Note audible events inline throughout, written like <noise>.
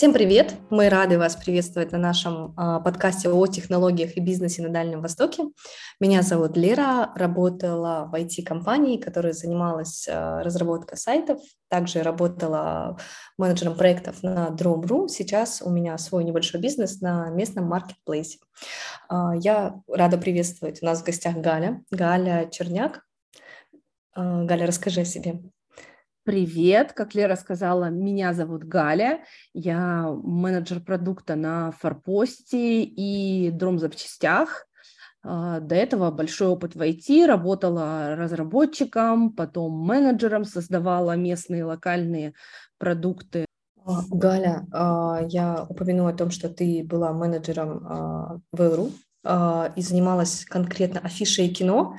Всем привет! Мы рады вас приветствовать на нашем э, подкасте о технологиях и бизнесе на Дальнем Востоке. Меня зовут Лера, работала в IT-компании, которая занималась э, разработкой сайтов, также работала менеджером проектов на Drum.ru. Сейчас у меня свой небольшой бизнес на местном маркетплейсе. Э, я рада приветствовать у нас в гостях Галя, Галя Черняк. Галя, расскажи о себе. Привет, как Лера сказала, меня зовут Галя, я менеджер продукта на Форпосте и Дром-запчастях. А, до этого большой опыт в IT, работала разработчиком, потом менеджером, создавала местные локальные продукты. А, Галя, а, я упомяну о том, что ты была менеджером в ЛРУ и занималась конкретно афишей кино.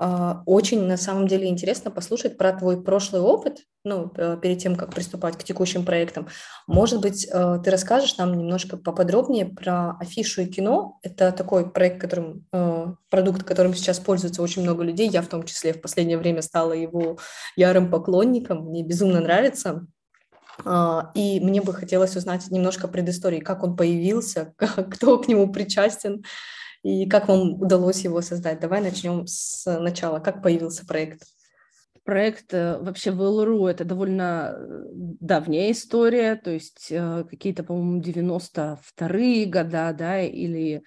А, очень на самом деле интересно послушать про твой прошлый опыт, ну, э, перед тем, как приступать к текущим проектам. Может быть, э, ты расскажешь нам немножко поподробнее про афишу и кино. Это такой проект, которым, э, продукт, которым сейчас пользуется очень много людей. Я в том числе в последнее время стала его ярым поклонником. Мне безумно нравится. А, и мне бы хотелось узнать немножко предыстории, как он появился, <laughs> кто к нему причастен, и как вам удалось его создать? Давай начнем с начала. Как появился проект? Проект э, вообще в ЛРУ это довольно э, давняя история, то есть э, какие-то, по-моему, 92-е года, да, или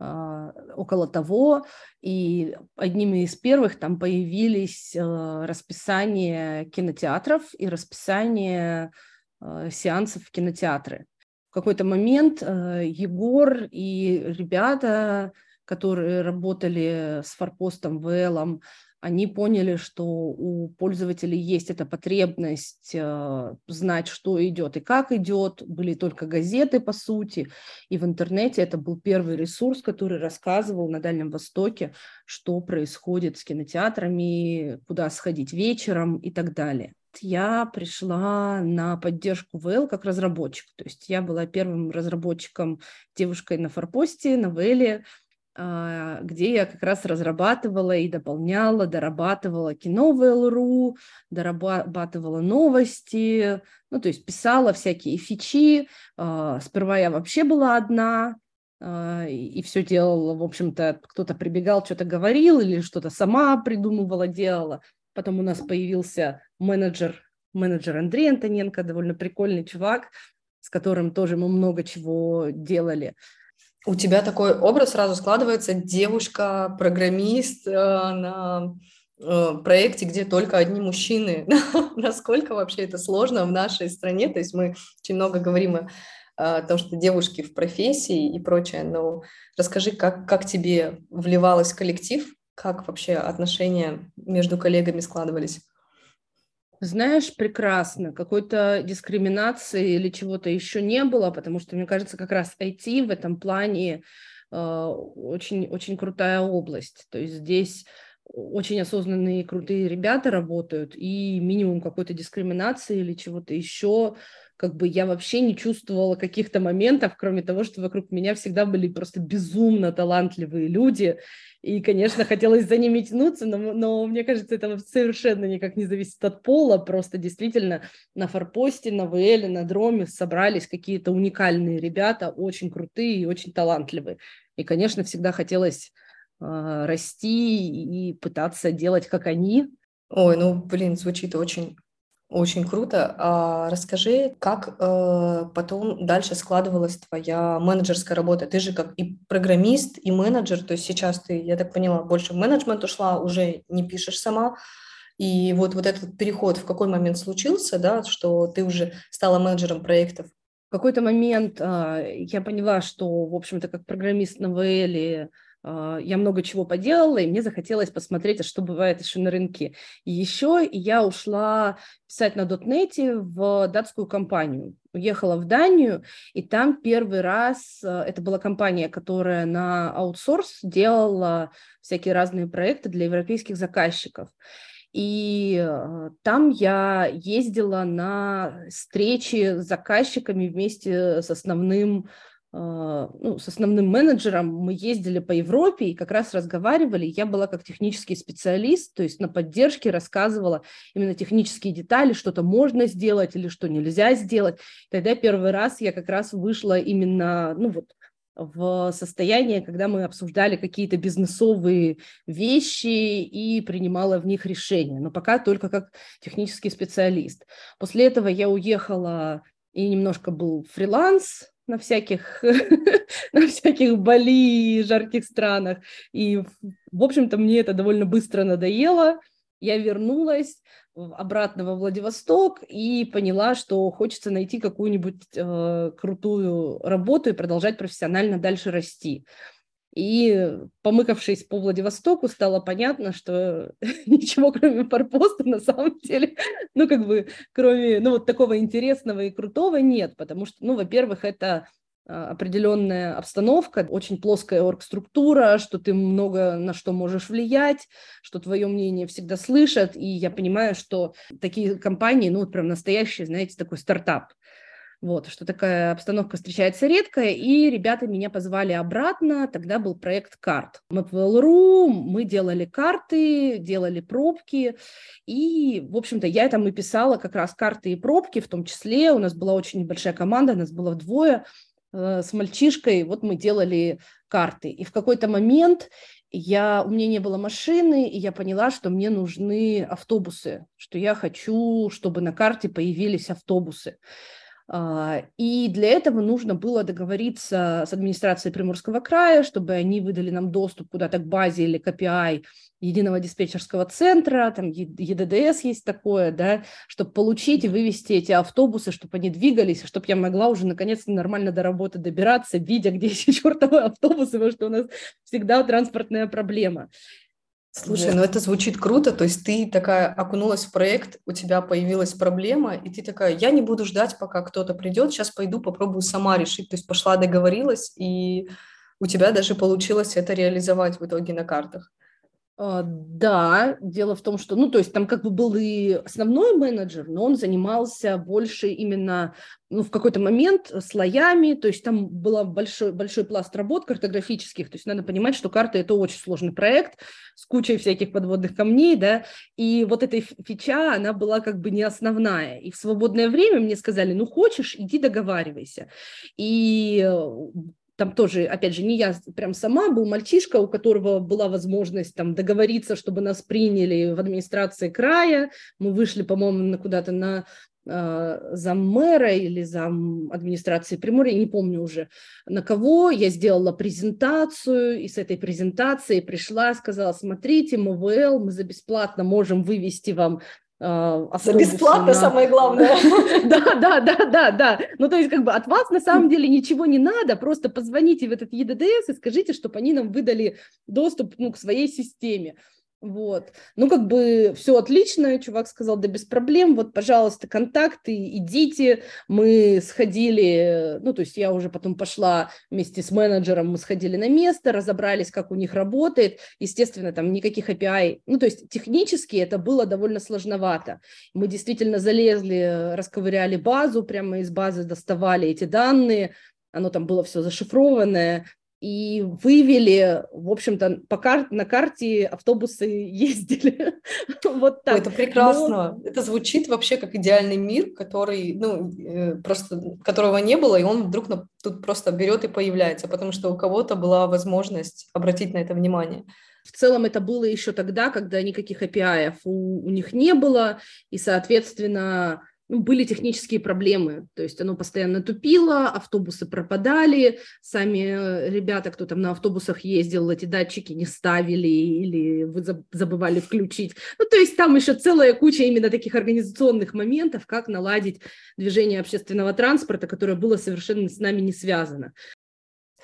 а, около того, и одними из первых там появились расписание кинотеатров и расписание сеансов в кинотеатры какой-то момент э, Егор и ребята, которые работали с форпостом ВЛом, они поняли, что у пользователей есть эта потребность э, знать, что идет и как идет. Были только газеты, по сути, и в интернете это был первый ресурс, который рассказывал на Дальнем Востоке, что происходит с кинотеатрами, куда сходить вечером и так далее я пришла на поддержку ВЛ как разработчик. То есть я была первым разработчиком девушкой на форпосте, на ВЛе, а, где я как раз разрабатывала и дополняла, дорабатывала кино в ЛРУ, дорабатывала новости, ну, то есть писала всякие фичи. А, сперва я вообще была одна, а, и все делала, в общем-то, кто-то прибегал, что-то говорил или что-то сама придумывала, делала. Потом у нас появился менеджер, менеджер Андрей Антоненко, довольно прикольный чувак, с которым тоже мы много чего делали. У тебя такой образ сразу складывается девушка-программист э, на э, проекте, где только одни мужчины. <laughs> Насколько вообще это сложно в нашей стране? То есть мы очень много говорим о, о том, что девушки в профессии и прочее, но расскажи, как, как тебе вливалась в коллектив, как вообще отношения между коллегами складывались? Знаешь, прекрасно. Какой-то дискриминации или чего-то еще не было, потому что, мне кажется, как раз IT в этом плане э, очень, очень крутая область. То есть здесь очень осознанные крутые ребята работают, и минимум какой-то дискриминации или чего-то еще как бы я вообще не чувствовала каких-то моментов, кроме того, что вокруг меня всегда были просто безумно талантливые люди, и, конечно, хотелось за ними тянуться, но, но мне кажется, это совершенно никак не зависит от пола, просто действительно на форпосте, на ВЛ, на дроме собрались какие-то уникальные ребята, очень крутые и очень талантливые. И, конечно, всегда хотелось э, расти и пытаться делать, как они. Ой, ну, блин, звучит очень очень круто. А расскажи, как э, потом дальше складывалась твоя менеджерская работа? Ты же как и программист, и менеджер, то есть сейчас ты, я так поняла, больше в менеджмент ушла, уже не пишешь сама. И вот, вот этот переход в какой момент случился, да, что ты уже стала менеджером проектов? В какой-то момент э, я поняла, что, в общем-то, как программист на а, я много чего поделала, и мне захотелось посмотреть, а что бывает еще на рынке. И еще я ушла писать на дотнете в датскую компанию. Уехала в Данию, и там первый раз, а, это была компания, которая на аутсорс делала всякие разные проекты для европейских заказчиков. И а, там я ездила на встречи с заказчиками вместе с основным а, ну, с основным менеджером мы ездили по Европе и как раз разговаривали. Я была как технический специалист, то есть на поддержке рассказывала именно технические детали, что-то можно сделать или что нельзя сделать. Тогда первый раз я как раз вышла именно, ну вот, в состояние, когда мы обсуждали какие-то бизнесовые вещи и принимала в них решения, но пока только как технический специалист. После этого я уехала и немножко был фриланс, на всяких, <laughs> на всяких Бали, жарких странах. И, в общем-то, мне это довольно быстро надоело. Я вернулась обратно во Владивосток и поняла, что хочется найти какую-нибудь э, крутую работу и продолжать профессионально дальше расти. И помыкавшись по Владивостоку, стало понятно, что <laughs> ничего кроме форпоста на самом деле, ну как бы кроме ну вот такого интересного и крутого нет, потому что, ну, во-первых, это а, определенная обстановка, очень плоская оргструктура, что ты много на что можешь влиять, что твое мнение всегда слышат, и я понимаю, что такие компании, ну вот прям настоящие, знаете, такой стартап, вот, что такая обстановка встречается редко, и ребята меня позвали обратно, тогда был проект карт. Мы в ЛРУ, мы делали карты, делали пробки, и, в общем-то, я там и писала как раз карты и пробки, в том числе у нас была очень небольшая команда, нас было вдвое, э, с мальчишкой, вот мы делали карты. И в какой-то момент я, у меня не было машины, и я поняла, что мне нужны автобусы, что я хочу, чтобы на карте появились автобусы. А, и для этого нужно было договориться с администрацией Приморского края, чтобы они выдали нам доступ куда-то к базе или к API единого диспетчерского центра, там ЕДДС есть такое, да, чтобы получить и вывести эти автобусы, чтобы они двигались, чтобы я могла уже наконец-то нормально до работы добираться, видя, где <laughs> эти чертовы автобусы, потому что у нас всегда транспортная проблема. Слушай, вот. ну это звучит круто, то есть ты такая окунулась в проект, у тебя появилась проблема, и ты такая, я не буду ждать, пока кто-то придет, сейчас пойду попробую сама решить, то есть пошла, договорилась, и у тебя даже получилось это реализовать в итоге на картах. А, да, дело в том, что, ну, то есть там как бы был и основной менеджер, но он занимался больше именно, ну, в какой-то момент слоями, то есть там был большой, большой пласт работ картографических, то есть надо понимать, что карта – это очень сложный проект с кучей всяких подводных камней, да, и вот эта фича, она была как бы не основная, и в свободное время мне сказали, ну, хочешь, иди договаривайся, и там тоже, опять же, не я прям сама, был мальчишка, у которого была возможность там договориться, чтобы нас приняли в администрации края. Мы вышли, по-моему, куда-то на э, зам мэра или зам администрации Приморья, не помню уже на кого, я сделала презентацию, и с этой презентацией пришла, сказала, смотрите, МВЛ, мы за бесплатно можем вывести вам а, За бесплатно на... самое главное. <laughs> Да, да, да, да, да. Ну, то есть, как бы от вас на самом деле ничего не надо, просто позвоните в этот ЕДДС и скажите, чтобы они нам выдали доступ ну, к своей системе. Вот. Ну, как бы все отлично, чувак сказал, да без проблем, вот, пожалуйста, контакты, идите. Мы сходили, ну, то есть я уже потом пошла вместе с менеджером, мы сходили на место, разобрались, как у них работает. Естественно, там никаких API, ну, то есть технически это было довольно сложновато. Мы действительно залезли, расковыряли базу, прямо из базы доставали эти данные, оно там было все зашифрованное, и вывели, в общем-то, по кар- на карте автобусы <laughs> ездили. вот так. Ой, это прекрасно. Но... Это звучит вообще как идеальный мир, который, ну, э, просто, которого не было, и он вдруг на, тут просто берет и появляется, потому что у кого-то была возможность обратить на это внимание. В целом это было еще тогда, когда никаких API у, у них не было, и, соответственно, были технические проблемы, то есть оно постоянно тупило, автобусы пропадали, сами э, ребята, кто там на автобусах ездил, эти датчики не ставили или вы забывали включить. Ну, то есть там еще целая куча именно таких организационных моментов, как наладить движение общественного транспорта, которое было совершенно с нами не связано.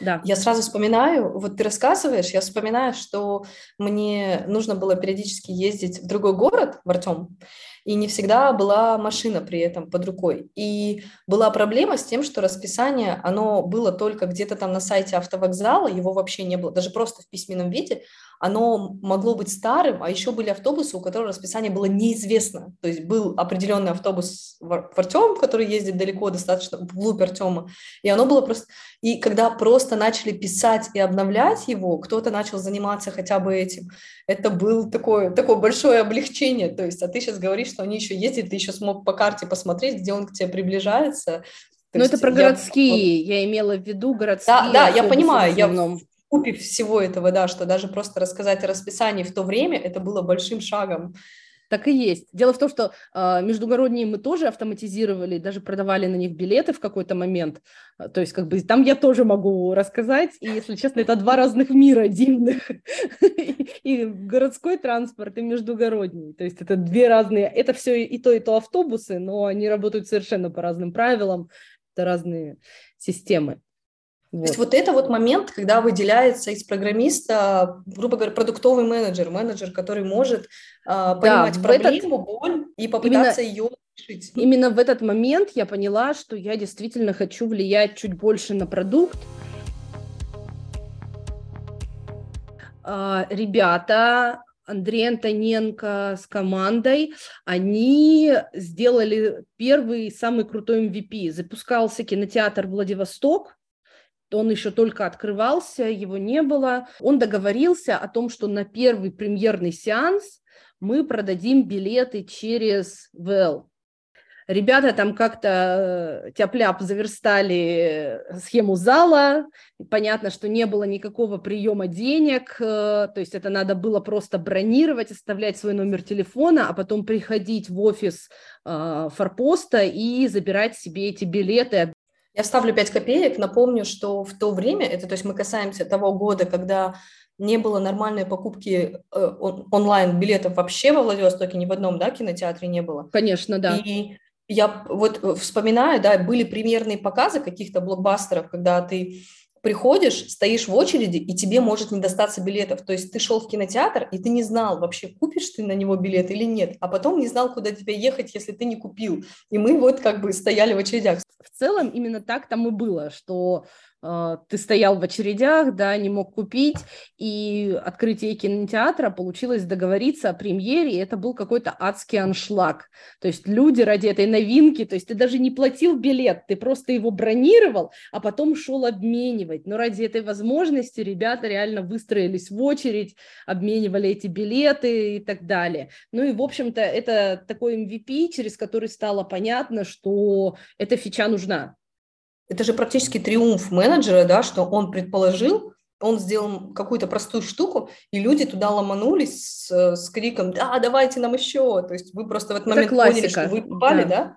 Да. Я сразу вспоминаю, вот ты рассказываешь, я вспоминаю, что мне нужно было периодически ездить в другой город, в Артем, и не всегда была машина при этом под рукой. И была проблема с тем, что расписание, оно было только где-то там на сайте автовокзала, его вообще не было, даже просто в письменном виде, оно могло быть старым, а еще были автобусы, у которых расписание было неизвестно. То есть был определенный автобус в Артем, который ездит далеко достаточно, вглубь Артема, и оно было просто... И когда просто начали писать и обновлять его, кто-то начал заниматься хотя бы этим, это было такое, такое большое облегчение. То есть, а ты сейчас говоришь, что они еще ездят, ты еще смог по карте посмотреть, где он к тебе приближается. Ну, это про городские, я, я имела в виду городские. Да, да, я понимаю, я купе всего этого, да, что даже просто рассказать о расписании в то время, это было большим шагом. Так и есть. Дело в том, что э, междугородние мы тоже автоматизировали, даже продавали на них билеты в какой-то момент. А, то есть, как бы там я тоже могу рассказать. И, если честно, это два разных мира дивных. <laughs> И городской транспорт, и междугородний. То есть, это две разные. Это все и то, и то автобусы, но они работают совершенно по разным правилам. Это разные системы. Вот. То есть вот это вот момент, когда выделяется из программиста, грубо говоря, продуктовый менеджер, менеджер, который может э, понимать да, проблему, этот... боль и попытаться именно, ее решить. Именно в этот момент я поняла, что я действительно хочу влиять чуть больше на продукт. Э, ребята, Андрей Антоненко с командой, они сделали первый самый крутой MVP. Запускался кинотеатр Владивосток, он еще только открывался, его не было. Он договорился о том, что на первый премьерный сеанс мы продадим билеты через ВЛ. Ребята там как-то э, тяп-ляп заверстали схему зала. Понятно, что не было никакого приема денег, э, то есть это надо было просто бронировать, оставлять свой номер телефона, а потом приходить в офис э, форпоста и забирать себе эти билеты, я вставлю 5 копеек, напомню, что в то время, это то есть мы касаемся того года, когда не было нормальной покупки э, он, онлайн билетов вообще во Владивостоке, ни в одном да, кинотеатре не было. Конечно, да. И я вот вспоминаю, да, были примерные показы каких-то блокбастеров, когда ты приходишь, стоишь в очереди, и тебе может не достаться билетов. То есть ты шел в кинотеатр, и ты не знал вообще, купишь ты на него билет или нет, а потом не знал, куда тебе ехать, если ты не купил. И мы вот как бы стояли в очередях. В целом именно так там и было, что ты стоял в очередях, да, не мог купить, и открытие кинотеатра получилось договориться о премьере, и это был какой-то адский аншлаг. То есть люди ради этой новинки, то есть ты даже не платил билет, ты просто его бронировал, а потом шел обменивать. Но ради этой возможности ребята реально выстроились в очередь, обменивали эти билеты и так далее. Ну и, в общем-то, это такой MVP, через который стало понятно, что эта фича нужна. Это же практически триумф менеджера, да, что он предположил, он сделал какую-то простую штуку, и люди туда ломанулись с, с криком «Да, давайте нам еще!» То есть вы просто в этот момент поняли, что вы попали, да? да?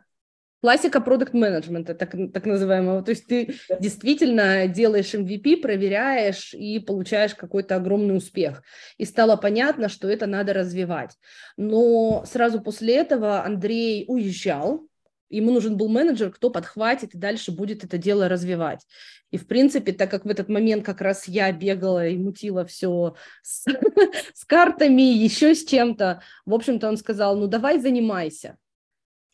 Классика продукт менеджмента, так, так называемого. То есть ты да. действительно делаешь MVP, проверяешь и получаешь какой-то огромный успех. И стало понятно, что это надо развивать. Но сразу после этого Андрей уезжал, Ему нужен был менеджер, кто подхватит и дальше будет это дело развивать. И, в принципе, так как в этот момент как раз я бегала и мутила все с, <laughs> с картами, еще с чем-то, в общем-то, он сказал, ну, давай занимайся.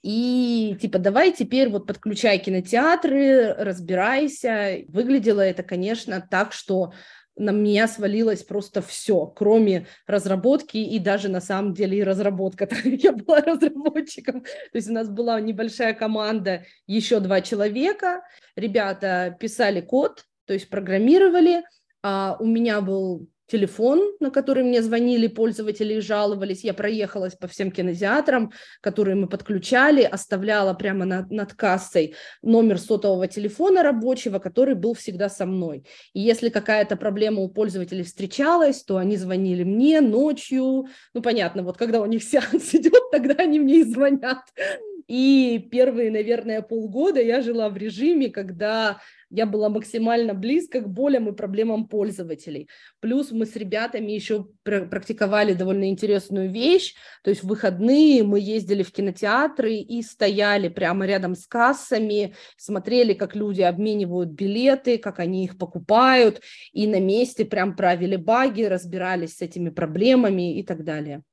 И типа давай теперь вот подключай кинотеатры, разбирайся. Выглядело это, конечно, так, что на меня свалилось просто все, кроме разработки и даже на самом деле и разработка. <laughs> Я была разработчиком. То есть у нас была небольшая команда, еще два человека. Ребята писали код, то есть программировали. А у меня был телефон, на который мне звонили пользователи и жаловались. Я проехалась по всем кинотеатрам, которые мы подключали, оставляла прямо над, над кассой номер сотового телефона рабочего, который был всегда со мной. И если какая-то проблема у пользователей встречалась, то они звонили мне ночью. Ну, понятно, вот когда у них сеанс <laughs> идет, тогда они мне и звонят. И первые, наверное, полгода я жила в режиме, когда я была максимально близко к болям и проблемам пользователей. Плюс мы с ребятами еще практиковали довольно интересную вещь, то есть в выходные мы ездили в кинотеатры и стояли прямо рядом с кассами, смотрели, как люди обменивают билеты, как они их покупают, и на месте прям правили баги, разбирались с этими проблемами и так далее.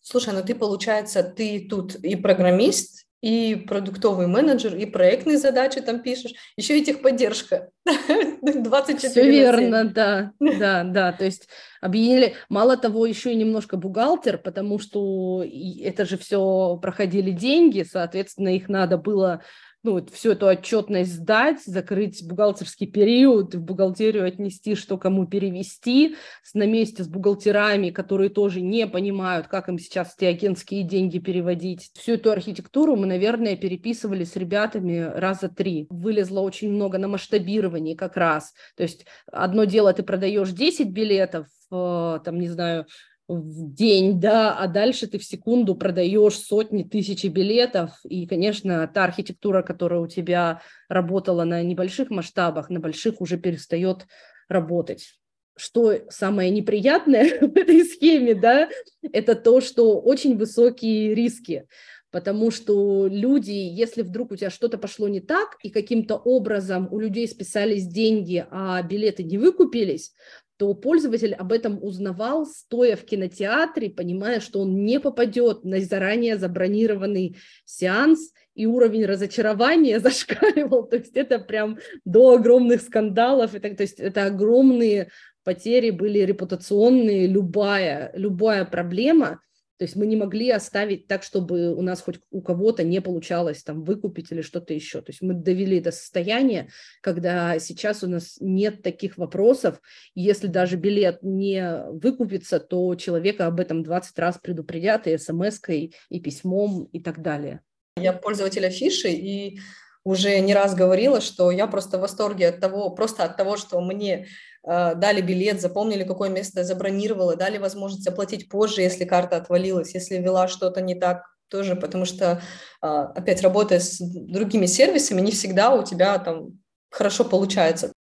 Слушай, ну ты, получается, ты тут и программист, и продуктовый менеджер, и проектные задачи там пишешь, еще и техподдержка. <laughs> 24 Все верно, да, да, да. То есть объединили, мало того, еще и немножко бухгалтер, потому что это же все проходили деньги, соответственно, их надо было ну, вот всю эту отчетность сдать, закрыть бухгалтерский период, в бухгалтерию отнести, что кому перевести, на месте с бухгалтерами, которые тоже не понимают, как им сейчас эти агентские деньги переводить. Всю эту архитектуру мы, наверное, переписывали с ребятами раза три. Вылезло очень много на масштабировании как раз. То есть одно дело, ты продаешь 10 билетов, э, там, не знаю, в день, да, а дальше ты в секунду продаешь сотни, тысячи билетов, и, конечно, та архитектура, которая у тебя работала на небольших масштабах, на больших уже перестает работать. Что самое неприятное <laughs> в этой схеме, да, это то, что очень высокие риски, потому что люди, если вдруг у тебя что-то пошло не так, и каким-то образом у людей списались деньги, а билеты не выкупились, то пользователь об этом узнавал, стоя в кинотеатре, понимая, что он не попадет на заранее забронированный сеанс, и уровень разочарования <laughs> зашкаливал. То есть это прям до огромных скандалов. Это, то есть это огромные потери были репутационные, любая, любая проблема – то есть мы не могли оставить так, чтобы у нас хоть у кого-то не получалось там выкупить или что-то еще. То есть мы довели до состояния, когда сейчас у нас нет таких вопросов. Если даже билет не выкупится, то человека об этом 20 раз предупредят и смс-кой, и письмом, и так далее. Я пользователь афиши, и уже не раз говорила, что я просто в восторге от того, просто от того, что мне э, дали билет, запомнили, какое место я забронировала, дали возможность оплатить позже, если карта отвалилась, если вела что-то не так тоже, потому что, э, опять работая с другими сервисами, не всегда у тебя там хорошо получается.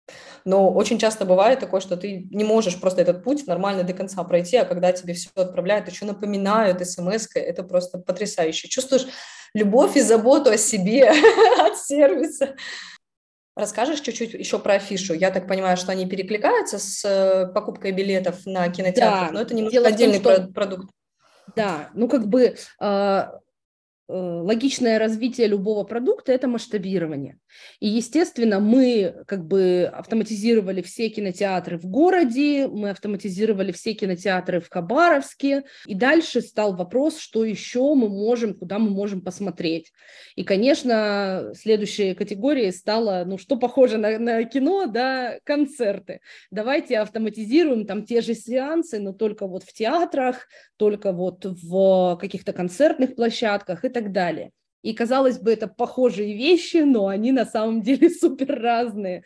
Но очень часто бывает такое, что ты не можешь просто этот путь нормально до конца пройти, а когда тебе все отправляют, еще напоминают смс это просто потрясающе. Чувствуешь любовь и заботу о себе <laughs> от сервиса. Расскажешь чуть-чуть еще про афишу? Я так понимаю, что они перекликаются с э, покупкой билетов на кинотеатр, да, но это немного отдельный том, что... продукт. Да, ну как бы Э, логичное развитие любого продукта – это масштабирование. И, естественно, мы как бы автоматизировали все кинотеатры в городе, мы автоматизировали все кинотеатры в Хабаровске, и дальше стал вопрос, что еще мы можем, куда мы можем посмотреть. И, конечно, следующей категорией стало, ну, что похоже на, на кино, да, концерты. Давайте автоматизируем там те же сеансы, но только вот в театрах, только вот в каких-то концертных площадках и так далее. И, казалось бы, это похожие вещи, но они на самом деле <laughs> супер разные.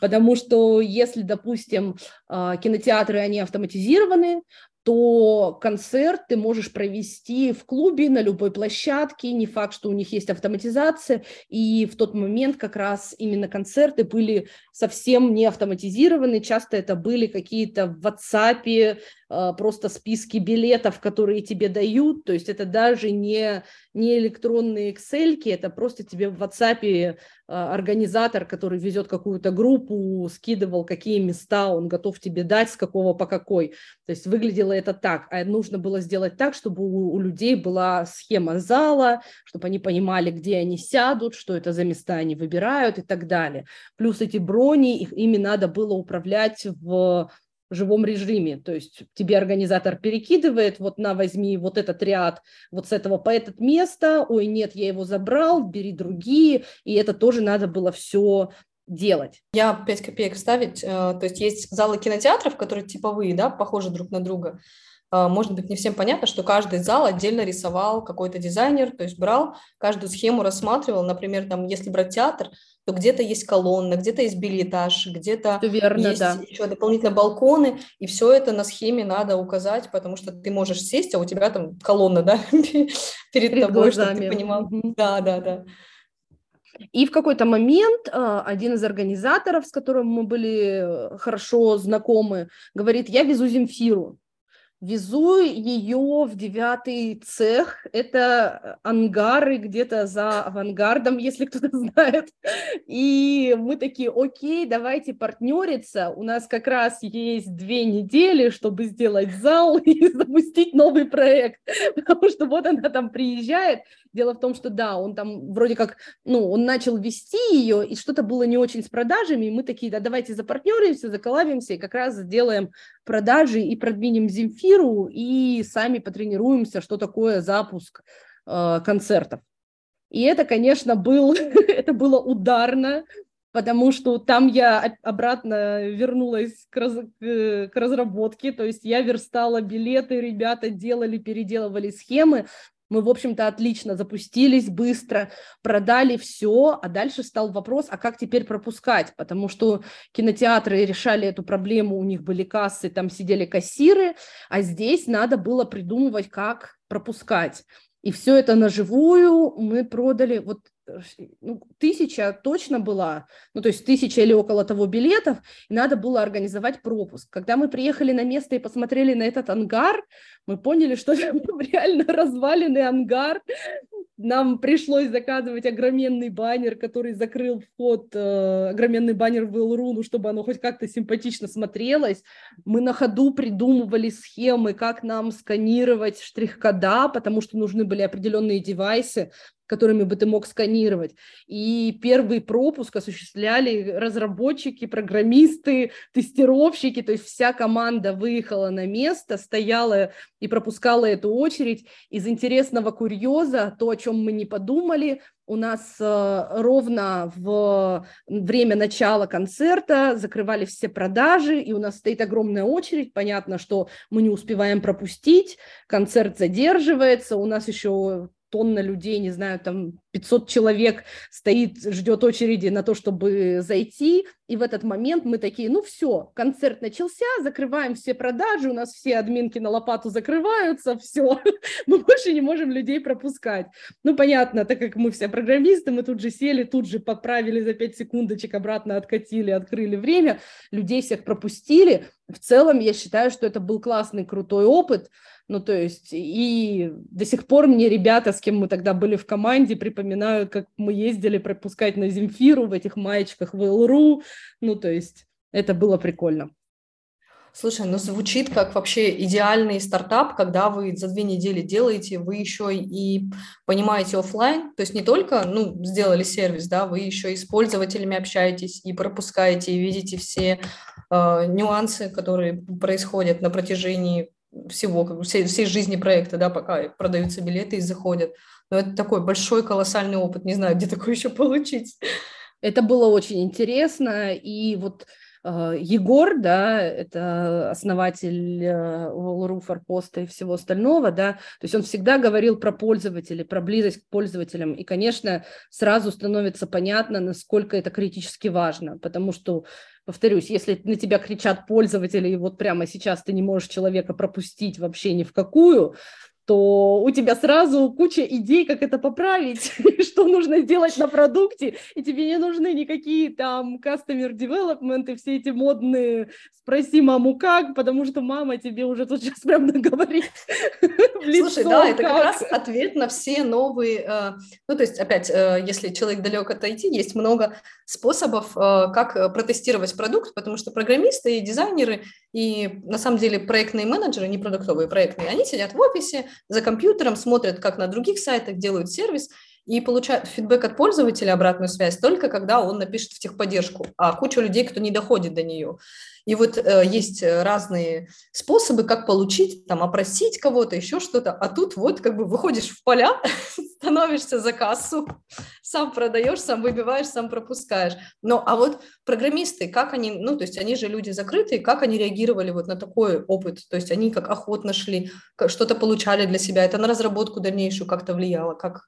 Потому что если, допустим, а, кинотеатры, они автоматизированы, то концерт ты можешь провести в клубе, на любой площадке, не факт, что у них есть автоматизация, и в тот момент как раз именно концерты были совсем не автоматизированы, часто это были какие-то в WhatsApp просто списки билетов, которые тебе дают, то есть это даже не, не электронные Excel, это просто тебе в WhatsApp а, организатор, который везет какую-то группу, скидывал, какие места он готов тебе дать, с какого по какой. То есть выглядело это так, а нужно было сделать так, чтобы у, у людей была схема зала, чтобы они понимали, где они сядут, что это за места они выбирают и так далее. Плюс эти брони, их, ими надо было управлять в живом режиме. То есть тебе организатор перекидывает, вот на, возьми вот этот ряд, вот с этого по этот место, ой, нет, я его забрал, бери другие, и это тоже надо было все делать. Я 5 копеек вставить, э, то есть есть залы кинотеатров, которые типовые, да, похожи друг на друга, э, может быть, не всем понятно, что каждый зал отдельно рисовал какой-то дизайнер, то есть брал, каждую схему рассматривал, например, там, если брать театр, то где-то есть колонна, где-то есть билетаж, где-то верно, есть да. еще дополнительно балконы, и все это на схеме надо указать, потому что ты можешь сесть, а у тебя там колонна, да, <laughs> перед, перед тобой, глазами. чтобы ты понимал. Да, да, да. И в какой-то момент а, один из организаторов, с которым мы были э, хорошо знакомы, говорит, я везу Земфиру. Везу ее в девятый цех. Это ангары где-то за авангардом, <laughs> если кто-то знает. И мы такие, окей, давайте партнериться. У нас как раз есть две недели, чтобы сделать зал <laughs> и запустить новый проект. <laughs> Потому что вот она там приезжает. Дело в том, что да, он там вроде как, ну, он начал вести ее, и что-то было не очень с продажами. И мы такие, да, давайте запартнеримся, заколабимся и как раз сделаем продажи и продвинем Земфиру и сами потренируемся, что такое запуск э, концертов. И это, конечно, был, <laughs> это было ударно, потому что там я обратно вернулась к, раз, к, к разработке, то есть я верстала билеты, ребята делали, переделывали схемы, мы, в общем-то, отлично запустились быстро, продали все, а дальше стал вопрос, а как теперь пропускать? Потому что кинотеатры решали эту проблему, у них были кассы, там сидели кассиры, а здесь надо было придумывать, как пропускать. И все это на живую мы продали, вот ну, тысяча точно была, ну, то есть тысяча или около того билетов, и надо было организовать пропуск. Когда мы приехали на место и посмотрели на этот ангар, мы поняли, что <laughs> это реально разваленный ангар, нам пришлось заказывать огроменный баннер, который закрыл вход, э, огроменный баннер в Ил.ру, ну, чтобы оно хоть как-то симпатично смотрелось. Мы на ходу придумывали схемы, как нам сканировать штрих-кода, потому что нужны были определенные девайсы, которыми бы ты мог сканировать. И первый пропуск осуществляли разработчики, программисты, тестировщики, то есть вся команда выехала на место, стояла и пропускала эту очередь. Из интересного курьеза, то, о чем мы не подумали, у нас э, ровно в время начала концерта закрывали все продажи, и у нас стоит огромная очередь. Понятно, что мы не успеваем пропустить, концерт задерживается, у нас еще тонна людей, не знаю, там 500 человек стоит, ждет очереди на то, чтобы зайти, и в этот момент мы такие, ну все, концерт начался, закрываем все продажи, у нас все админки на лопату закрываются, все, <laughs> мы больше не можем людей пропускать. Ну, понятно, так как мы все программисты, мы тут же сели, тут же поправили за 5 секундочек, обратно откатили, открыли время, людей всех пропустили. В целом, я считаю, что это был классный, крутой опыт, ну, то есть, и до сих пор мне ребята, с кем мы тогда были в команде, припоминают, как мы ездили пропускать на Земфиру в этих маечках в ЛРУ. Ну, то есть, это было прикольно. Слушай, ну звучит как вообще идеальный стартап, когда вы за две недели делаете, вы еще и понимаете офлайн, то есть не только, ну, сделали сервис, да, вы еще и с пользователями общаетесь и пропускаете, и видите все э, нюансы, которые происходят на протяжении всего, как бы всей, всей жизни проекта, да, пока продаются билеты и заходят. Но это такой большой, колоссальный опыт. Не знаю, где такое еще получить. Это было очень интересно. И вот э, Егор, да, это основатель э, Wall.ru, Форпоста и всего остального, да, то есть он всегда говорил про пользователей, про близость к пользователям. И, конечно, сразу становится понятно, насколько это критически важно, потому что повторюсь, если на тебя кричат пользователи, и вот прямо сейчас ты не можешь человека пропустить вообще ни в какую, то у тебя сразу куча идей, как это поправить, <laughs> что нужно сделать на продукте, и тебе не нужны никакие там customer development и все эти модные «спроси маму как», потому что мама тебе уже тут сейчас прям наговорит <laughs> Слушай, да, это как раз ответ на все новые, э, ну, то есть, опять, э, если человек далек от IT, есть много способов, э, как протестировать продукт, потому что программисты и дизайнеры, и на самом деле проектные менеджеры, не продуктовые, проектные, они сидят в офисе, за компьютером, смотрят, как на других сайтах делают сервис, и получают фидбэк от пользователя, обратную связь, только когда он напишет в техподдержку, а куча людей, кто не доходит до нее. И вот э, есть разные способы, как получить, там, опросить кого-то, еще что-то, а тут вот как бы выходишь в поля, <laughs> становишься за кассу, сам продаешь, сам выбиваешь, сам пропускаешь. Но, а вот программисты, как они, ну, то есть они же люди закрытые, как они реагировали вот на такой опыт? То есть они как охотно шли, что-то получали для себя, это на разработку дальнейшую как-то влияло, как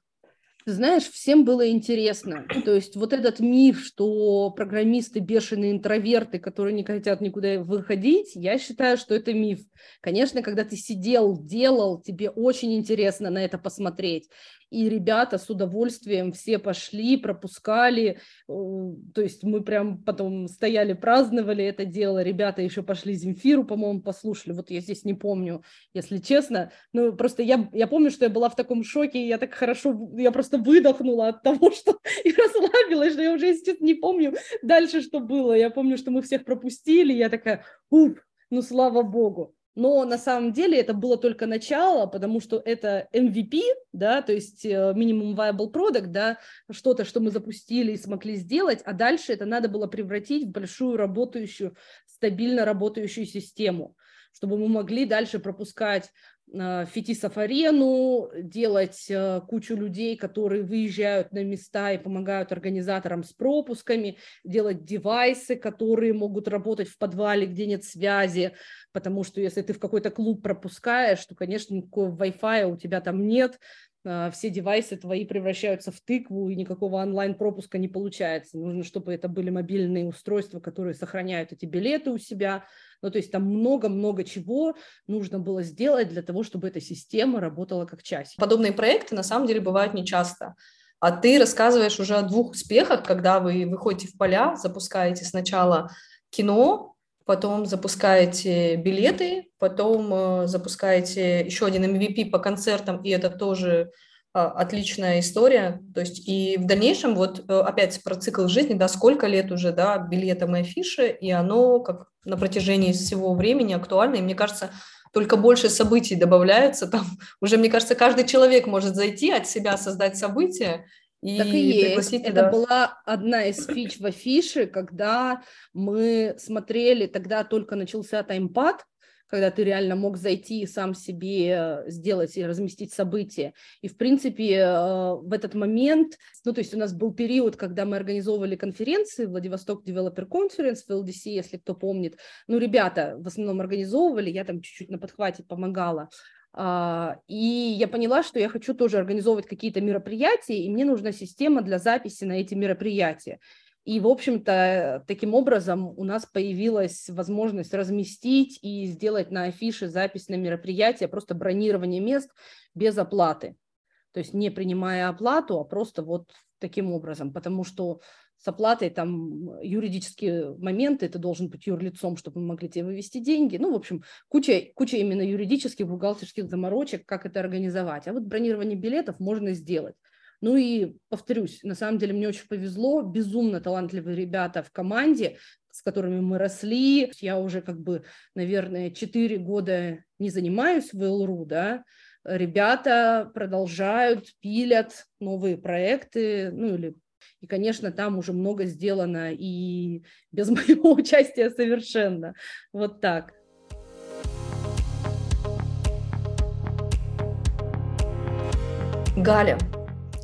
Знаешь, всем было интересно. То есть вот этот миф, что программисты бешеные интроверты, которые не хотят никуда выходить, я считаю, что это миф. Конечно, когда ты сидел, делал, тебе очень интересно на это посмотреть и ребята с удовольствием все пошли, пропускали, то есть мы прям потом стояли, праздновали это дело, ребята еще пошли Земфиру, по-моему, послушали, вот я здесь не помню, если честно, ну просто я, я помню, что я была в таком шоке, я так хорошо, я просто выдохнула от того, <laughs> что и расслабилась, что я уже, естественно, не помню дальше, что было, я помню, что мы всех пропустили, я такая, уп, ну слава богу, но на самом деле это было только начало, потому что это MVP, да, то есть э, minimum viable product, да, что-то, что мы запустили и смогли сделать, а дальше это надо было превратить в большую работающую, стабильно работающую систему, чтобы мы могли дальше пропускать Э, Фетисов арену, делать э, кучу людей, которые выезжают на места и помогают организаторам с пропусками, делать девайсы, которые могут работать в подвале, где нет связи, потому что если ты в какой-то клуб пропускаешь, то, конечно, никакого Wi-Fi у тебя там нет, все девайсы твои превращаются в тыкву, и никакого онлайн-пропуска не получается. Нужно, чтобы это были мобильные устройства, которые сохраняют эти билеты у себя, ну, то есть там много-много чего нужно было сделать для того, чтобы эта система работала как часть. Подобные проекты на самом деле бывают нечасто. А ты рассказываешь уже о двух успехах, когда вы выходите в поля, запускаете сначала кино, потом запускаете билеты, потом э, запускаете еще один MVP по концертам, и это тоже а, отличная история. То есть и в дальнейшем, вот э, опять про цикл жизни, да, сколько лет уже, да, билетом и афиши, и оно как на протяжении всего времени актуально. И мне кажется, только больше событий добавляется. Там <laughs> уже, мне кажется, каждый человек может зайти от себя, создать события и так и есть. Это да. была одна из фич в афише, когда мы смотрели, тогда только начался таймпад, когда ты реально мог зайти и сам себе сделать и разместить события. И, в принципе, э, в этот момент, ну, то есть у нас был период, когда мы организовывали конференции, Владивосток Developer Conference в LDC, если кто помнит. Ну, ребята в основном организовывали, я там чуть-чуть на подхвате помогала. А, и я поняла, что я хочу тоже организовывать какие-то мероприятия, и мне нужна система для записи на эти мероприятия. И, в общем-то, таким образом у нас появилась возможность разместить и сделать на афише запись на мероприятие, просто бронирование мест без оплаты. То есть не принимая оплату, а просто вот таким образом, потому что с оплатой там юридические моменты, ты должен быть юрлицом, чтобы мы могли тебе вывести деньги. Ну, в общем, куча, куча именно юридических, бухгалтерских заморочек, как это организовать. А вот бронирование билетов можно сделать. Ну и повторюсь, на самом деле мне очень повезло, безумно талантливые ребята в команде, с которыми мы росли. Я уже как бы, наверное, 4 года не занимаюсь в ЛРУ, да, ребята продолжают, пилят новые проекты, ну или и, конечно, там уже много сделано и без <laughs> моего участия совершенно. Вот так. Галя,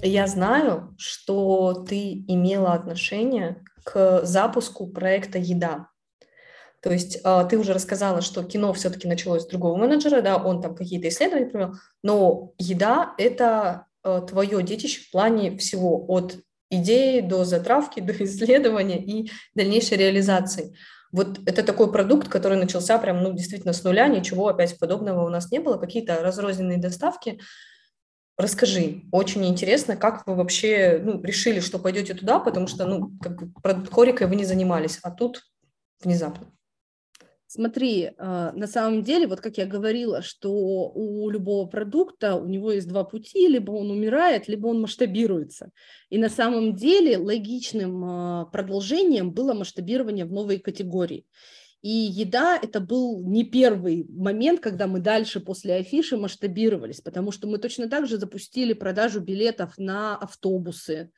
я знаю, что ты имела отношение к запуску проекта «Еда». То есть а, ты уже рассказала, что кино все-таки началось с другого менеджера, да, он там какие-то исследования провел, но «Еда» — это а, твое детище в плане всего, от идеи до затравки, <laughs> до исследования и дальнейшей реализации. Вот это такой продукт, который начался прям, ну, действительно с нуля, ничего опять подобного у нас не было, какие-то разрозненные доставки – Расскажи, очень интересно, как вы вообще ну, решили, что пойдете туда, потому что ну, как бы, хорикой вы не занимались, а тут внезапно. Смотри, а, на самом деле, вот как я говорила, что у любого продукта у него есть два пути, либо он умирает, либо он масштабируется. И на самом деле логичным а, продолжением было масштабирование в новые категории. И еда – это был не первый момент, когда мы дальше после афиши масштабировались, потому что мы точно так же запустили продажу билетов на автобусы,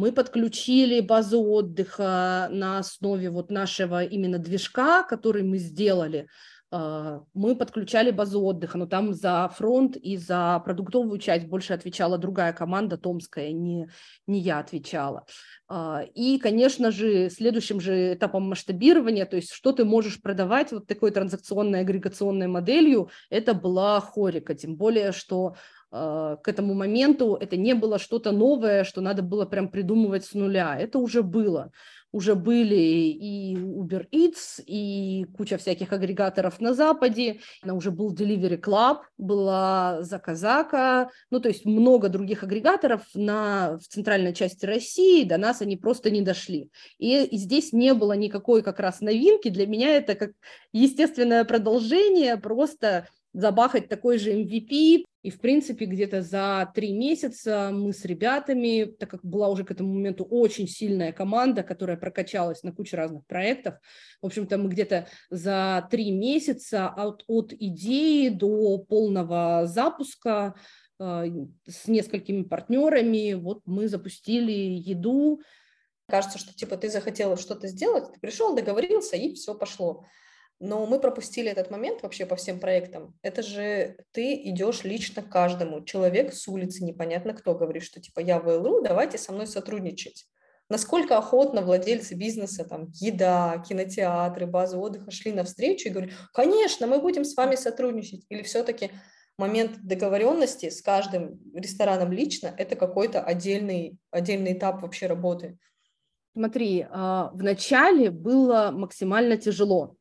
мы подключили базу отдыха на основе вот нашего именно движка, который мы сделали – а, мы подключали базу отдыха, но там за фронт и за продуктовую часть больше отвечала другая команда, томская, не, не я отвечала. А, и, конечно же, следующим же этапом масштабирования, то есть что ты можешь продавать вот такой транзакционной агрегационной моделью, это была хорика, тем более, что к этому моменту это не было что-то новое, что надо было прям придумывать с нуля. Это уже было уже были и Uber Eats, и куча всяких агрегаторов на Западе, уже был Delivery Club, была Заказака, ну, то есть много других агрегаторов на, в центральной части России, до нас они просто не дошли. И, и здесь не было никакой как раз новинки, для меня это как естественное продолжение, просто забахать такой же MVP, и, в принципе, где-то за три месяца мы с ребятами, так как была уже к этому моменту очень сильная команда, которая прокачалась на кучу разных проектов, в общем-то, мы где-то за три месяца от, от идеи до полного запуска э, с несколькими партнерами, вот мы запустили еду. Кажется, что типа ты захотела что-то сделать, ты пришел, договорился, и все пошло. Но мы пропустили этот момент вообще по всем проектам. Это же ты идешь лично к каждому. Человек с улицы, непонятно кто, говорит, что типа я в ЛРУ, давайте со мной сотрудничать. Насколько охотно владельцы бизнеса, там, еда, кинотеатры, базы отдыха шли навстречу и говорили, конечно, мы будем с вами сотрудничать. Или все-таки момент договоренности с каждым рестораном лично – это какой-то отдельный, отдельный этап вообще работы? Смотри, а, в начале было максимально тяжело,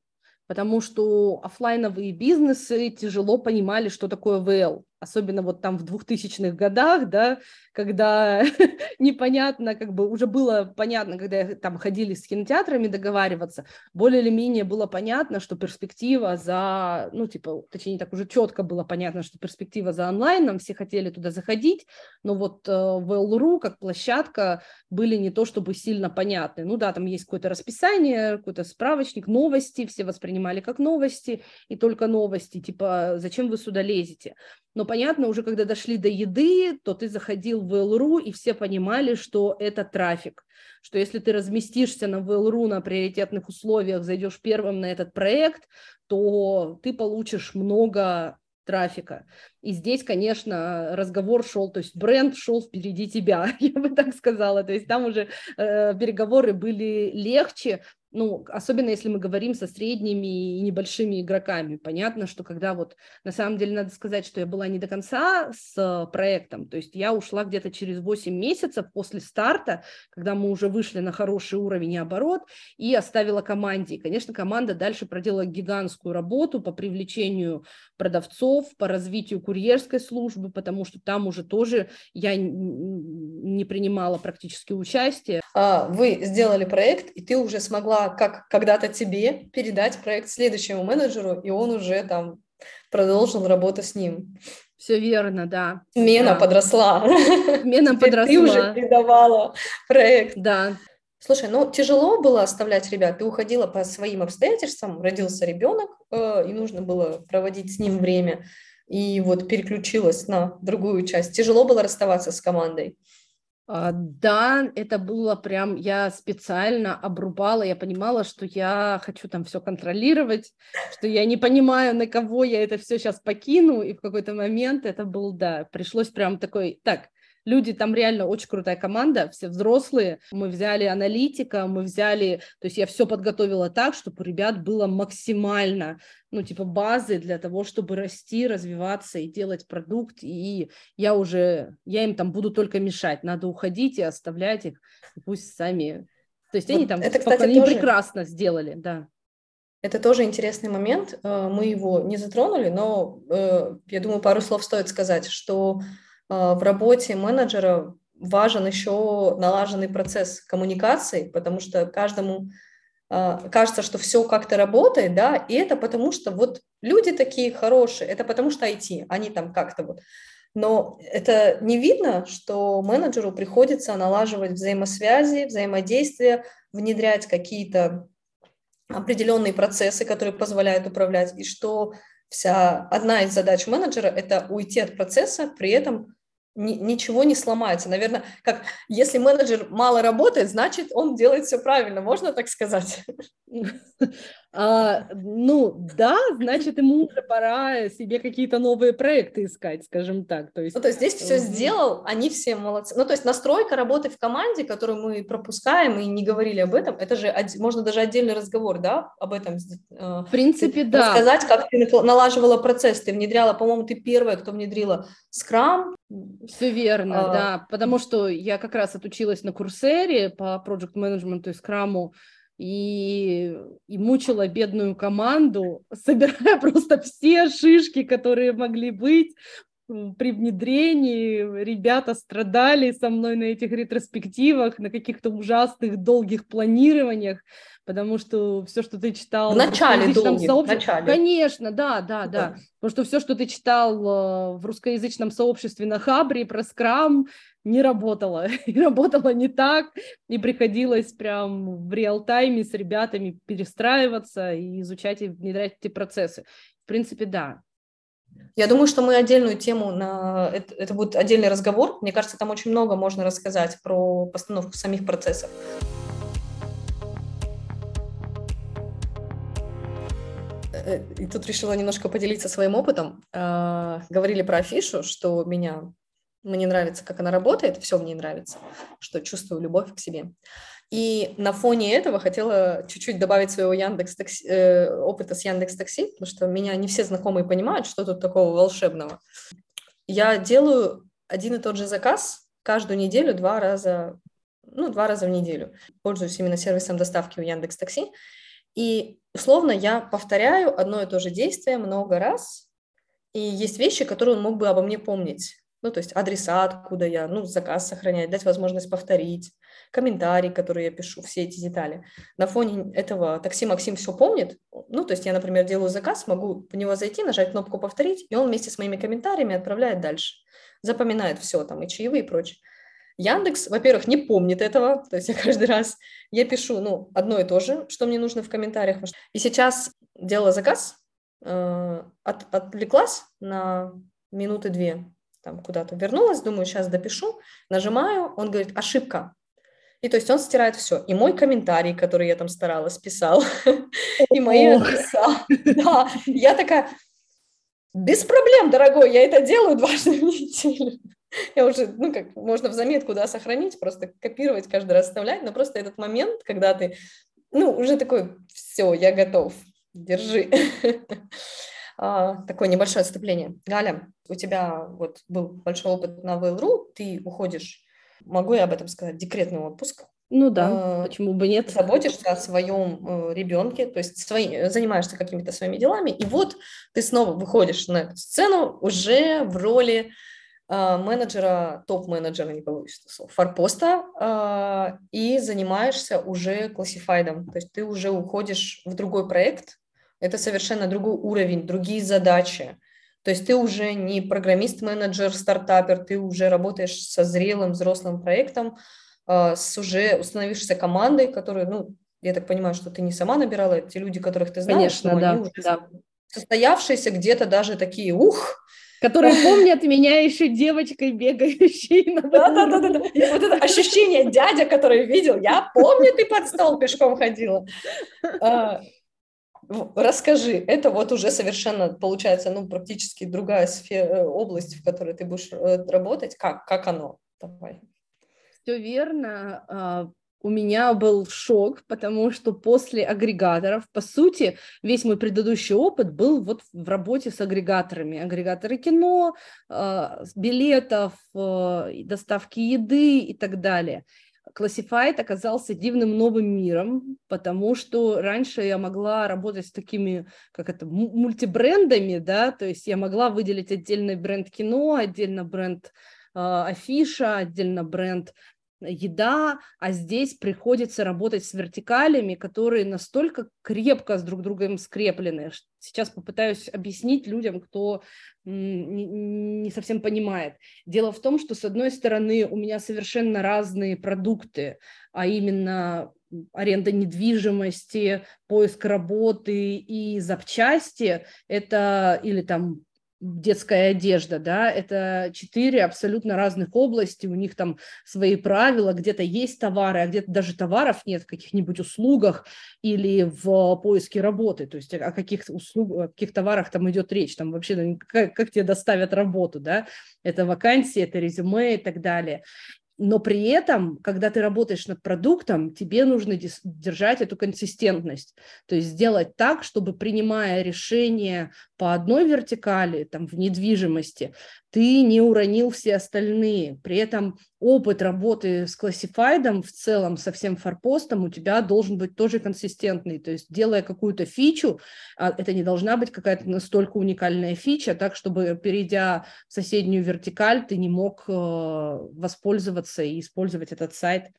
потому что офлайновые бизнесы тяжело понимали, что такое ВЛ особенно вот там в 2000-х годах, да, когда <laughs> непонятно, как бы уже было понятно, когда там ходили с кинотеатрами договариваться, более или менее было понятно, что перспектива за, ну, типа, точнее, так уже четко было понятно, что перспектива за онлайном, все хотели туда заходить, но вот э, Mail.ru как площадка были не то чтобы сильно понятны. Ну да, там есть какое-то расписание, какой-то справочник, новости, все воспринимали как новости, и только новости, типа, зачем вы сюда лезете? Но понятно, уже когда дошли до еды, то ты заходил в Mail.ru, и все понимали, что это трафик. Что если ты разместишься на Mail.ru на приоритетных условиях, зайдешь первым на этот проект, то ты получишь много трафика. И здесь, конечно, разговор шел, то есть бренд шел впереди тебя, <laughs> я бы так сказала. То есть там уже э, переговоры были легче, ну, особенно если мы говорим со средними и небольшими игроками. Понятно, что когда вот, на самом деле, надо сказать, что я была не до конца с проектом, то есть я ушла где-то через 8 месяцев после старта, когда мы уже вышли на хороший уровень и оборот, и оставила команде. И, конечно, команда дальше проделала гигантскую работу по привлечению продавцов, по развитию курьерской службы, потому что там уже тоже я не принимала практически участие. А, вы сделали проект, и ты уже смогла как когда-то тебе передать проект следующему менеджеру, и он уже там продолжил работу с ним. Все верно, да. Смена да. подросла. Смена подросла. <laughs> Ты уже передавала проект. Да. Слушай, ну тяжело было оставлять ребят. Ты уходила по своим обстоятельствам, родился ребенок, э, и нужно было проводить с ним время. И вот переключилась на другую часть. Тяжело было расставаться с командой. А, да, это было прям, я специально обрубала, я понимала, что я хочу там все контролировать, что я не понимаю, на кого я это все сейчас покину, и в какой-то момент это был, да, пришлось прям такой, так, люди, там реально очень крутая команда, все взрослые. Мы взяли аналитика, мы взяли, то есть я все подготовила так, чтобы у ребят было максимально, ну, типа базы для того, чтобы расти, развиваться и делать продукт. И я уже, я им там буду только мешать. Надо уходить и оставлять их, пусть сами. То есть вот они там, это, кстати, они тоже... прекрасно сделали, да. Это тоже интересный момент. Э, мы его не затронули, но э, я думаю, пару слов стоит сказать, что в работе менеджера важен еще налаженный процесс коммуникации, потому что каждому а, кажется, что все как-то работает, да, и это потому что вот люди такие хорошие, это потому что IT, они там как-то вот. Но это не видно, что менеджеру приходится налаживать взаимосвязи, взаимодействие, внедрять какие-то определенные процессы, которые позволяют управлять, и что вся одна из задач менеджера – это уйти от процесса, при этом ничего не сломается. Наверное, как если менеджер мало работает, значит, он делает все правильно. Можно так сказать? <laughs> А, ну, да, значит, ему уже пора себе какие-то новые проекты искать, скажем так. То есть, ну, то есть здесь все сделал, они все молодцы. Ну, то есть настройка работы в команде, которую мы пропускаем и не говорили об этом, это же можно даже отдельный разговор, да, об этом. Э, в принципе, ты да. Рассказать, как ты налаживала процесс, ты внедряла, по-моему, ты первая, кто внедрила Scrum. Все верно, а, да, потому что я как раз отучилась на курсере по project management и Scrum, и, и мучила бедную команду, <laughs> собирая просто все шишки, которые могли быть при внедрении. Ребята страдали со мной на этих ретроспективах, на каких-то ужасных долгих планированиях, потому что все, что ты читал... В начале долгих, в начале. Конечно, да, да, да, да. Потому что все, что ты читал э, в русскоязычном сообществе на Хабре про скрам, не работало. <laughs> И работало не так, и приходилось прям в реал-тайме с ребятами перестраиваться и изучать и внедрять эти процессы. В принципе, да, я думаю, что мы отдельную тему, на это, это будет отдельный разговор. Мне кажется, там очень много можно рассказать про постановку самих процессов. Э, и тут решила немножко поделиться своим опытом. А, говорили про афишу, что меня мне нравится, как она работает, все мне нравится, что чувствую любовь к себе. И на фоне этого хотела чуть-чуть добавить своего Яндекс такси, э, опыта с Яндекс Такси, потому что меня не все знакомые понимают, что тут такого волшебного. Я делаю один и тот же заказ каждую неделю два раза, ну, два раза в неделю. Пользуюсь именно сервисом доставки у Яндекс Такси. И условно я повторяю одно и то же действие много раз, и есть вещи, которые он мог бы обо мне помнить. Ну, то есть адреса, откуда я, ну, заказ сохранять, дать возможность повторить, комментарий, который я пишу, все эти детали. На фоне этого такси Максим все помнит. Ну, то есть я, например, делаю заказ, могу в него зайти, нажать кнопку «Повторить», и он вместе с моими комментариями отправляет дальше. Запоминает все там, и чаевые, и прочее. Яндекс, во-первых, не помнит этого, то есть я каждый раз, я пишу, ну, одно и то же, что мне нужно в комментариях. И сейчас делала заказ, э, от, отвлеклась на минуты две, там куда-то вернулась, думаю, сейчас допишу, нажимаю, он говорит, ошибка. И то есть он стирает все. И мой комментарий, который я там старалась, писал, <laughs> и мои отписал. <laughs> Да, я такая, без проблем, дорогой, я это делаю дважды в неделю. <laughs> Я уже, ну, как можно в заметку, да, сохранить, просто копировать, каждый раз вставлять, но просто этот момент, когда ты, ну, уже такой, все, я готов, держи. А, такое небольшое отступление. Галя, у тебя вот был большой опыт на Mail.ru, ты уходишь, могу я об этом сказать, декретный отпуск. Ну да, э, почему бы нет. Заботишься о своем э, ребенке, то есть свои, занимаешься какими-то своими делами, и вот ты снова выходишь на эту сцену уже в роли э, менеджера, топ-менеджера, не получится слова, форпоста, э, и занимаешься уже классифайдом, то есть ты уже уходишь в другой проект, это совершенно другой уровень, другие задачи. То есть ты уже не программист-менеджер, стартапер, ты уже работаешь со зрелым взрослым проектом, а, с уже установившейся командой, которые, ну, я так понимаю, что ты не сама набирала, те люди, которых ты знаешь, Конечно, да, уже да. состоявшиеся где-то даже такие, ух, которые <laughs> помнят меня еще девочкой, бегающей да, да, да, да, да. И вот это ощущение дядя, который видел, я помню, ты под стол пешком ходила. А, Расскажи, это вот уже совершенно получается, ну, практически другая сфера, э, область, в которой ты будешь э, работать. Как, как оно? Давай. Все верно. А, у меня был шок, потому что после агрегаторов, по сути, весь мой предыдущий опыт был вот в работе с агрегаторами. Агрегаторы кино, а, билетов, а, доставки еды и так далее. Classified оказался дивным новым миром, потому что раньше я могла работать с такими, как это, мультибрендами, да, то есть я могла выделить отдельный бренд кино, отдельно бренд э, афиша, отдельно бренд еда, а здесь приходится работать с вертикалями, которые настолько крепко с друг другом скреплены. Сейчас попытаюсь объяснить людям, кто не, совсем понимает. Дело в том, что с одной стороны у меня совершенно разные продукты, а именно аренда недвижимости, поиск работы и запчасти, это или там детская одежда, да, это четыре абсолютно разных области, у них там свои правила, где-то есть товары, а где-то даже товаров нет в каких-нибудь услугах или в поиске работы, то есть о каких услугах, о каких товарах там идет речь, там вообще ну, как, как тебе доставят работу, да, это вакансии, это резюме и так далее но при этом, когда ты работаешь над продуктом, тебе нужно держать эту консистентность, то есть сделать так, чтобы принимая решение по одной вертикали, там, в недвижимости, ты не уронил все остальные. При этом опыт работы с классифайдом в целом со всем форпостом у тебя должен быть тоже консистентный. То есть делая какую-то фичу, а это не должна быть какая-то настолько уникальная фича, так, чтобы, перейдя в соседнюю вертикаль, ты не мог э, воспользоваться и использовать этот сайт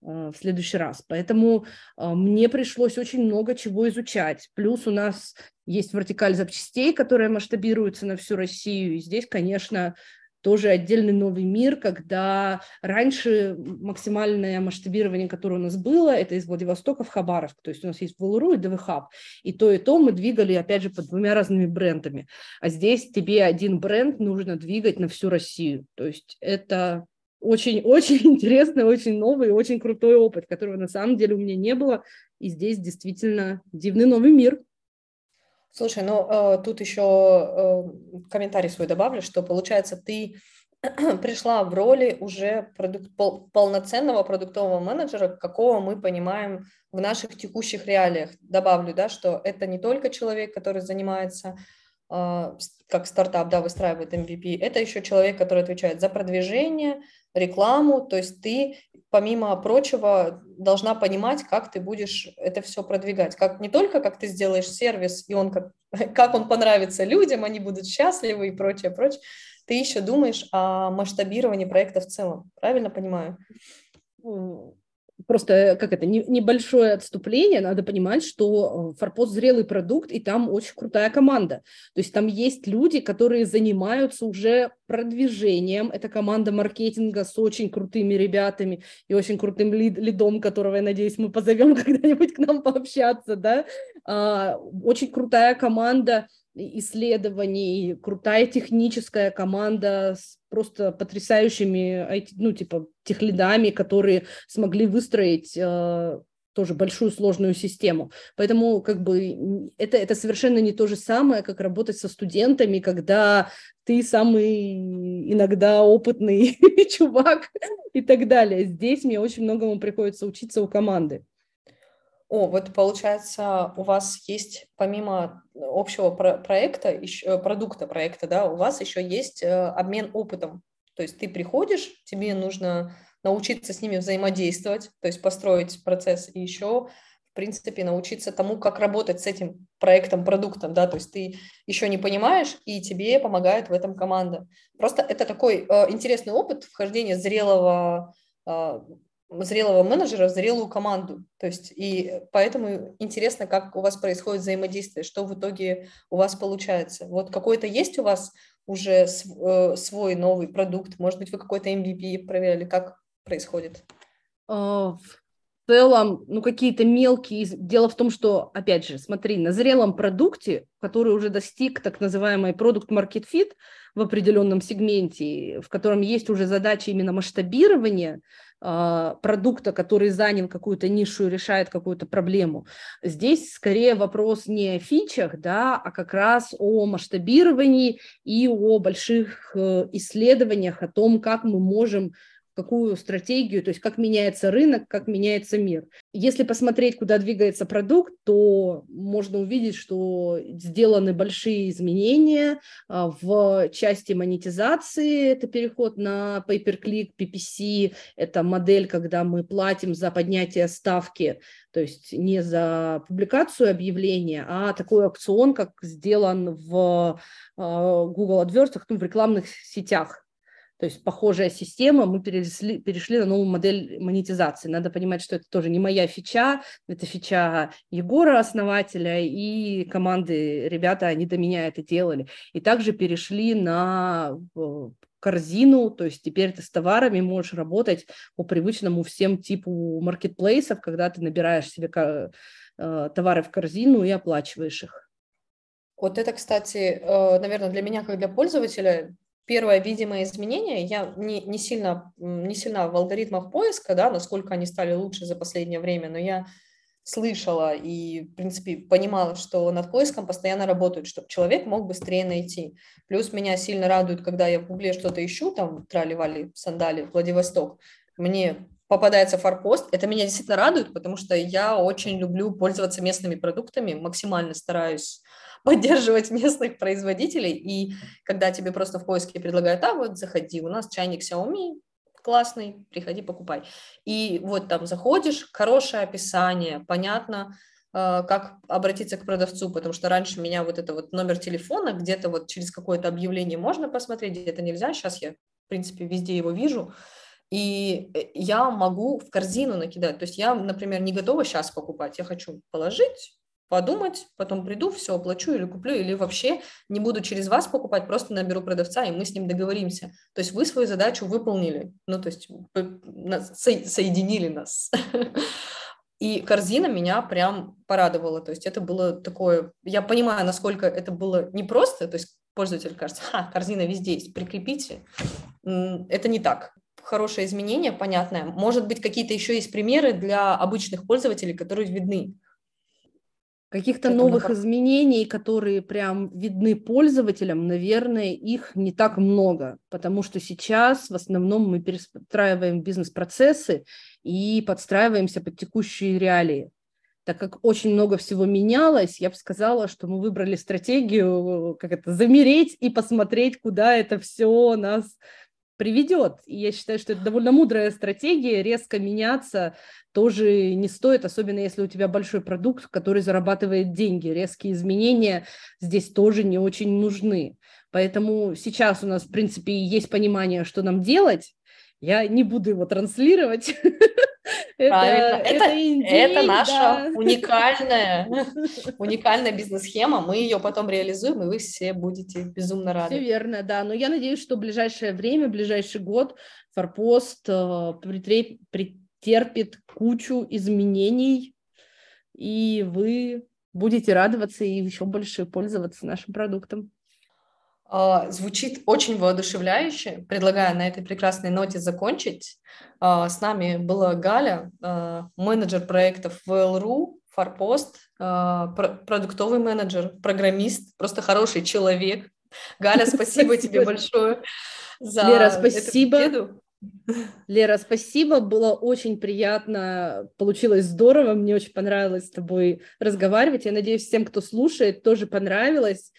в следующий раз. Поэтому э, мне пришлось очень много чего изучать. Плюс у нас есть вертикаль запчастей, которая масштабируется на всю Россию. И здесь, конечно, тоже отдельный новый мир, когда раньше максимальное масштабирование, которое у нас было, это из Владивостока в Хабаровск, то есть у нас есть ВЛРУ и ДВХаб, и то, и то мы двигали, опять же, под двумя разными брендами, а здесь тебе один бренд нужно двигать на всю Россию, то есть это очень-очень <laughs> интересный, очень новый, очень крутой опыт, которого на самом деле у меня не было. И здесь действительно дивный новый мир. Слушай, ну э, тут еще э, комментарий свой добавлю, что получается ты <clears throat> пришла в роли уже продукт, пол, полноценного продуктового менеджера, какого мы понимаем в наших текущих реалиях. Добавлю, да, что это не только человек, который занимается как стартап, да, выстраивает MVP, это еще человек, который отвечает за продвижение, рекламу, то есть ты, помимо прочего, должна понимать, как ты будешь это все продвигать. Как, не только как ты сделаешь сервис, и он как, <laughs> как он понравится людям, они будут счастливы и прочее, прочее. Ты еще думаешь о масштабировании проекта в целом. Правильно понимаю? Просто как это, не, небольшое отступление, надо понимать, что э, Форпост зрелый продукт, и там очень крутая команда. То есть там есть люди, которые занимаются уже продвижением. Это команда маркетинга с очень крутыми ребятами и очень крутым лид, лидом, которого, я надеюсь, мы позовем <laughs> когда-нибудь к нам пообщаться, да. А, очень крутая команда исследований, крутая техническая команда с просто потрясающими, ну, типа, техлидами, которые смогли выстроить э, тоже большую сложную систему. Поэтому как бы это, это совершенно не то же самое, как работать со студентами, когда ты самый иногда опытный <laughs> чувак и так далее. Здесь мне очень многому приходится учиться у команды. О, вот получается, у вас есть помимо общего про проекта, еще, э, продукта проекта, да, у вас еще есть э, обмен опытом. То есть ты приходишь, тебе нужно научиться с ними взаимодействовать, то есть построить процесс и еще в принципе, научиться тому, как работать с этим проектом, продуктом, да, то есть ты еще не понимаешь, и тебе помогает в этом команда. Просто это такой э, интересный опыт вхождения зрелого э, зрелого менеджера в зрелую команду. То есть, и поэтому интересно, как у вас происходит взаимодействие, что в итоге у вас получается. Вот какой-то есть у вас уже э, свой новый продукт, может быть, вы какой-то MVP проверяли, как происходит? А, в целом, ну, какие-то мелкие... Дело в том, что, опять же, смотри, на зрелом продукте, который уже достиг так называемый продукт market fit в определенном сегменте, в котором есть уже задача именно масштабирования, продукта, который занял какую-то нишу и решает какую-то проблему. Здесь скорее вопрос не о фичах, да, а как раз о масштабировании и о больших э, исследованиях о том, как мы можем какую стратегию, то есть как меняется рынок, как меняется мир. Если посмотреть, куда двигается продукт, то можно увидеть, что сделаны большие изменения а, в части монетизации. Это переход на pay-per-click, PPC. Это модель, когда мы платим за поднятие ставки, то есть не за публикацию объявления, а такой аукцион, как сделан в а, Google AdWords, ну, в рекламных сетях. То есть похожая система, мы перешли, перешли на новую модель монетизации. Надо понимать, что это тоже не моя фича, это фича Егора, основателя, и команды, ребята, они до меня это делали. И также перешли на корзину, то есть теперь ты с товарами можешь работать по привычному всем типу маркетплейсов, когда ты набираешь себе э, товары в корзину и оплачиваешь их. Вот это, кстати, э, наверное, для меня, как для пользователя, первое видимое изменение, я не, не, сильно, не сильно в алгоритмах поиска, да, насколько они стали лучше за последнее время, но я слышала и, в принципе, понимала, что над поиском постоянно работают, чтобы человек мог быстрее найти. Плюс меня сильно радует, когда я в Гугле что-то ищу, там, трали-вали, сандали, Владивосток, мне попадается форпост, это меня действительно радует, потому что я очень люблю пользоваться местными продуктами, максимально стараюсь <laughs> поддерживать местных производителей, и когда тебе просто в поиске предлагают, а вот заходи, у нас чайник Xiaomi, классный, приходи, покупай. И вот там заходишь, хорошее описание, понятно, э, как обратиться к продавцу, потому что раньше меня вот это вот номер телефона где-то вот через какое-то объявление можно посмотреть, где-то нельзя, сейчас я, в принципе, везде его вижу, и э, я могу в корзину накидать, то есть я, например, не готова сейчас покупать, я хочу положить, подумать, потом приду, все оплачу или куплю, или вообще не буду через вас покупать, просто наберу продавца, и мы с ним договоримся. То есть вы свою задачу выполнили, ну, то есть соединили нас. <laughs> И корзина меня прям порадовала, то есть это было такое, я понимаю, насколько это было непросто, то есть пользователь кажется, ха, корзина везде есть, прикрепите. Это не так. Хорошее изменение, понятное. Может быть, какие-то еще есть примеры для обычных пользователей, которые видны. Каких-то новых изменений, которые прям видны пользователям, наверное, их не так много, потому что сейчас в основном мы перестраиваем бизнес-процессы и подстраиваемся под текущие реалии. Так как очень много всего менялось, я бы сказала, что мы выбрали стратегию, как это, замереть и посмотреть, куда это все нас приведет. И я считаю, что это довольно мудрая стратегия, резко меняться тоже не стоит, особенно если у тебя большой продукт, который зарабатывает деньги. Резкие изменения здесь тоже не очень нужны. Поэтому сейчас у нас, в принципе, есть понимание, что нам делать. Я не буду его транслировать. <laughs> Правильно. Это, это, идея, это наша да. уникальная, <laughs> уникальная бизнес-схема. Мы ее потом реализуем, и вы все будете безумно рады. Все верно, да. Но я надеюсь, что в ближайшее время, в ближайший год Форпост э, претерпит кучу изменений, и вы будете радоваться и еще больше пользоваться нашим продуктом. А, звучит очень воодушевляюще. Предлагаю на этой прекрасной ноте закончить. А, с нами была Галя, а, менеджер проектов в ЛРУ, Форпост, продуктовый менеджер, программист, просто хороший человек. Галя, спасибо тебе большое за Лера, спасибо. Лера, спасибо, было очень приятно, получилось здорово, мне очень понравилось с тобой разговаривать. Я надеюсь, всем, кто слушает, тоже понравилось.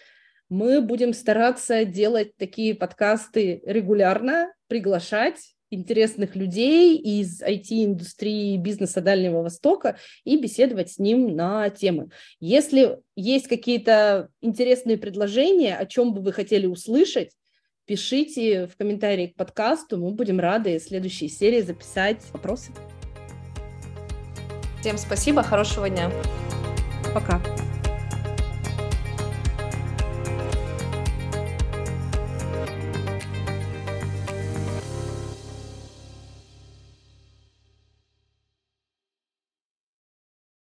Мы будем стараться делать такие подкасты регулярно, приглашать интересных людей из IT-индустрии бизнеса Дальнего Востока и беседовать с ним на темы. Если есть какие-то интересные предложения, о чем бы вы хотели услышать, пишите в комментарии к подкасту, мы будем рады в следующей серии записать вопросы. Всем спасибо, хорошего дня. Пока.